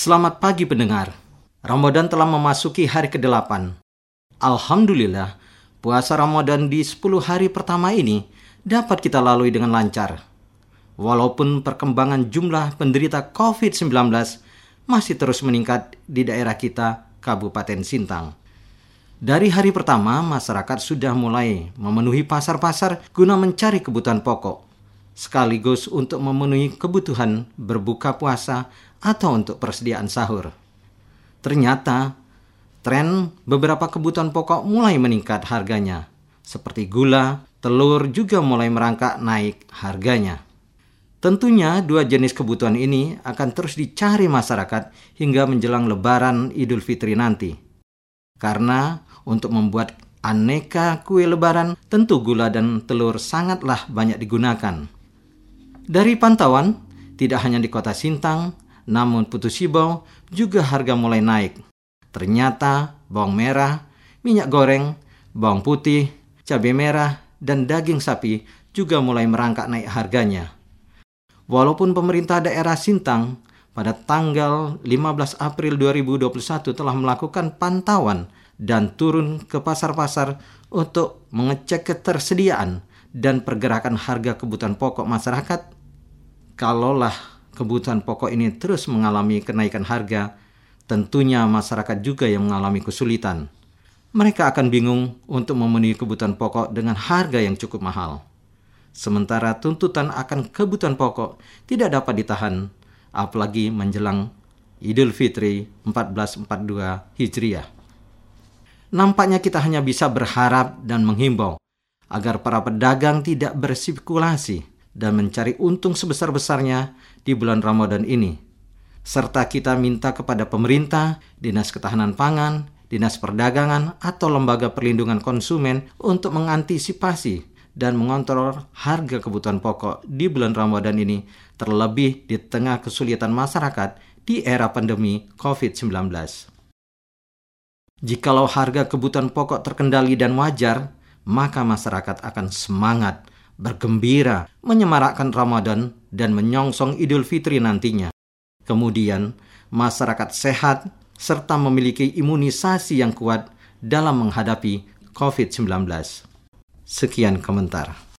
Selamat pagi pendengar. Ramadan telah memasuki hari ke-8. Alhamdulillah, puasa Ramadan di 10 hari pertama ini dapat kita lalui dengan lancar. Walaupun perkembangan jumlah penderita COVID-19 masih terus meningkat di daerah kita, Kabupaten Sintang. Dari hari pertama, masyarakat sudah mulai memenuhi pasar-pasar guna mencari kebutuhan pokok, sekaligus untuk memenuhi kebutuhan berbuka puasa atau untuk persediaan sahur. Ternyata, tren beberapa kebutuhan pokok mulai meningkat harganya, seperti gula, telur juga mulai merangkak naik harganya. Tentunya dua jenis kebutuhan ini akan terus dicari masyarakat hingga menjelang lebaran Idul Fitri nanti. Karena untuk membuat aneka kue lebaran, tentu gula dan telur sangatlah banyak digunakan. Dari pantauan, tidak hanya di kota Sintang, namun putus sibau juga harga mulai naik. Ternyata bawang merah, minyak goreng, bawang putih, cabai merah, dan daging sapi juga mulai merangkak naik harganya. Walaupun pemerintah daerah Sintang pada tanggal 15 April 2021 telah melakukan pantauan dan turun ke pasar-pasar untuk mengecek ketersediaan dan pergerakan harga kebutuhan pokok masyarakat, kalaulah kebutuhan pokok ini terus mengalami kenaikan harga, tentunya masyarakat juga yang mengalami kesulitan. Mereka akan bingung untuk memenuhi kebutuhan pokok dengan harga yang cukup mahal. Sementara tuntutan akan kebutuhan pokok tidak dapat ditahan, apalagi menjelang Idul Fitri 1442 Hijriah. Nampaknya kita hanya bisa berharap dan menghimbau agar para pedagang tidak berspekulasi dan mencari untung sebesar-besarnya di bulan Ramadan ini. Serta kita minta kepada pemerintah, Dinas Ketahanan Pangan, Dinas Perdagangan, atau Lembaga Perlindungan Konsumen untuk mengantisipasi dan mengontrol harga kebutuhan pokok di bulan Ramadan ini, terlebih di tengah kesulitan masyarakat di era pandemi COVID-19. Jikalau harga kebutuhan pokok terkendali dan wajar, maka masyarakat akan semangat bergembira, menyemarakkan Ramadan, dan menyongsong Idul Fitri nantinya. Kemudian, masyarakat sehat serta memiliki imunisasi yang kuat dalam menghadapi COVID-19. Sekian komentar.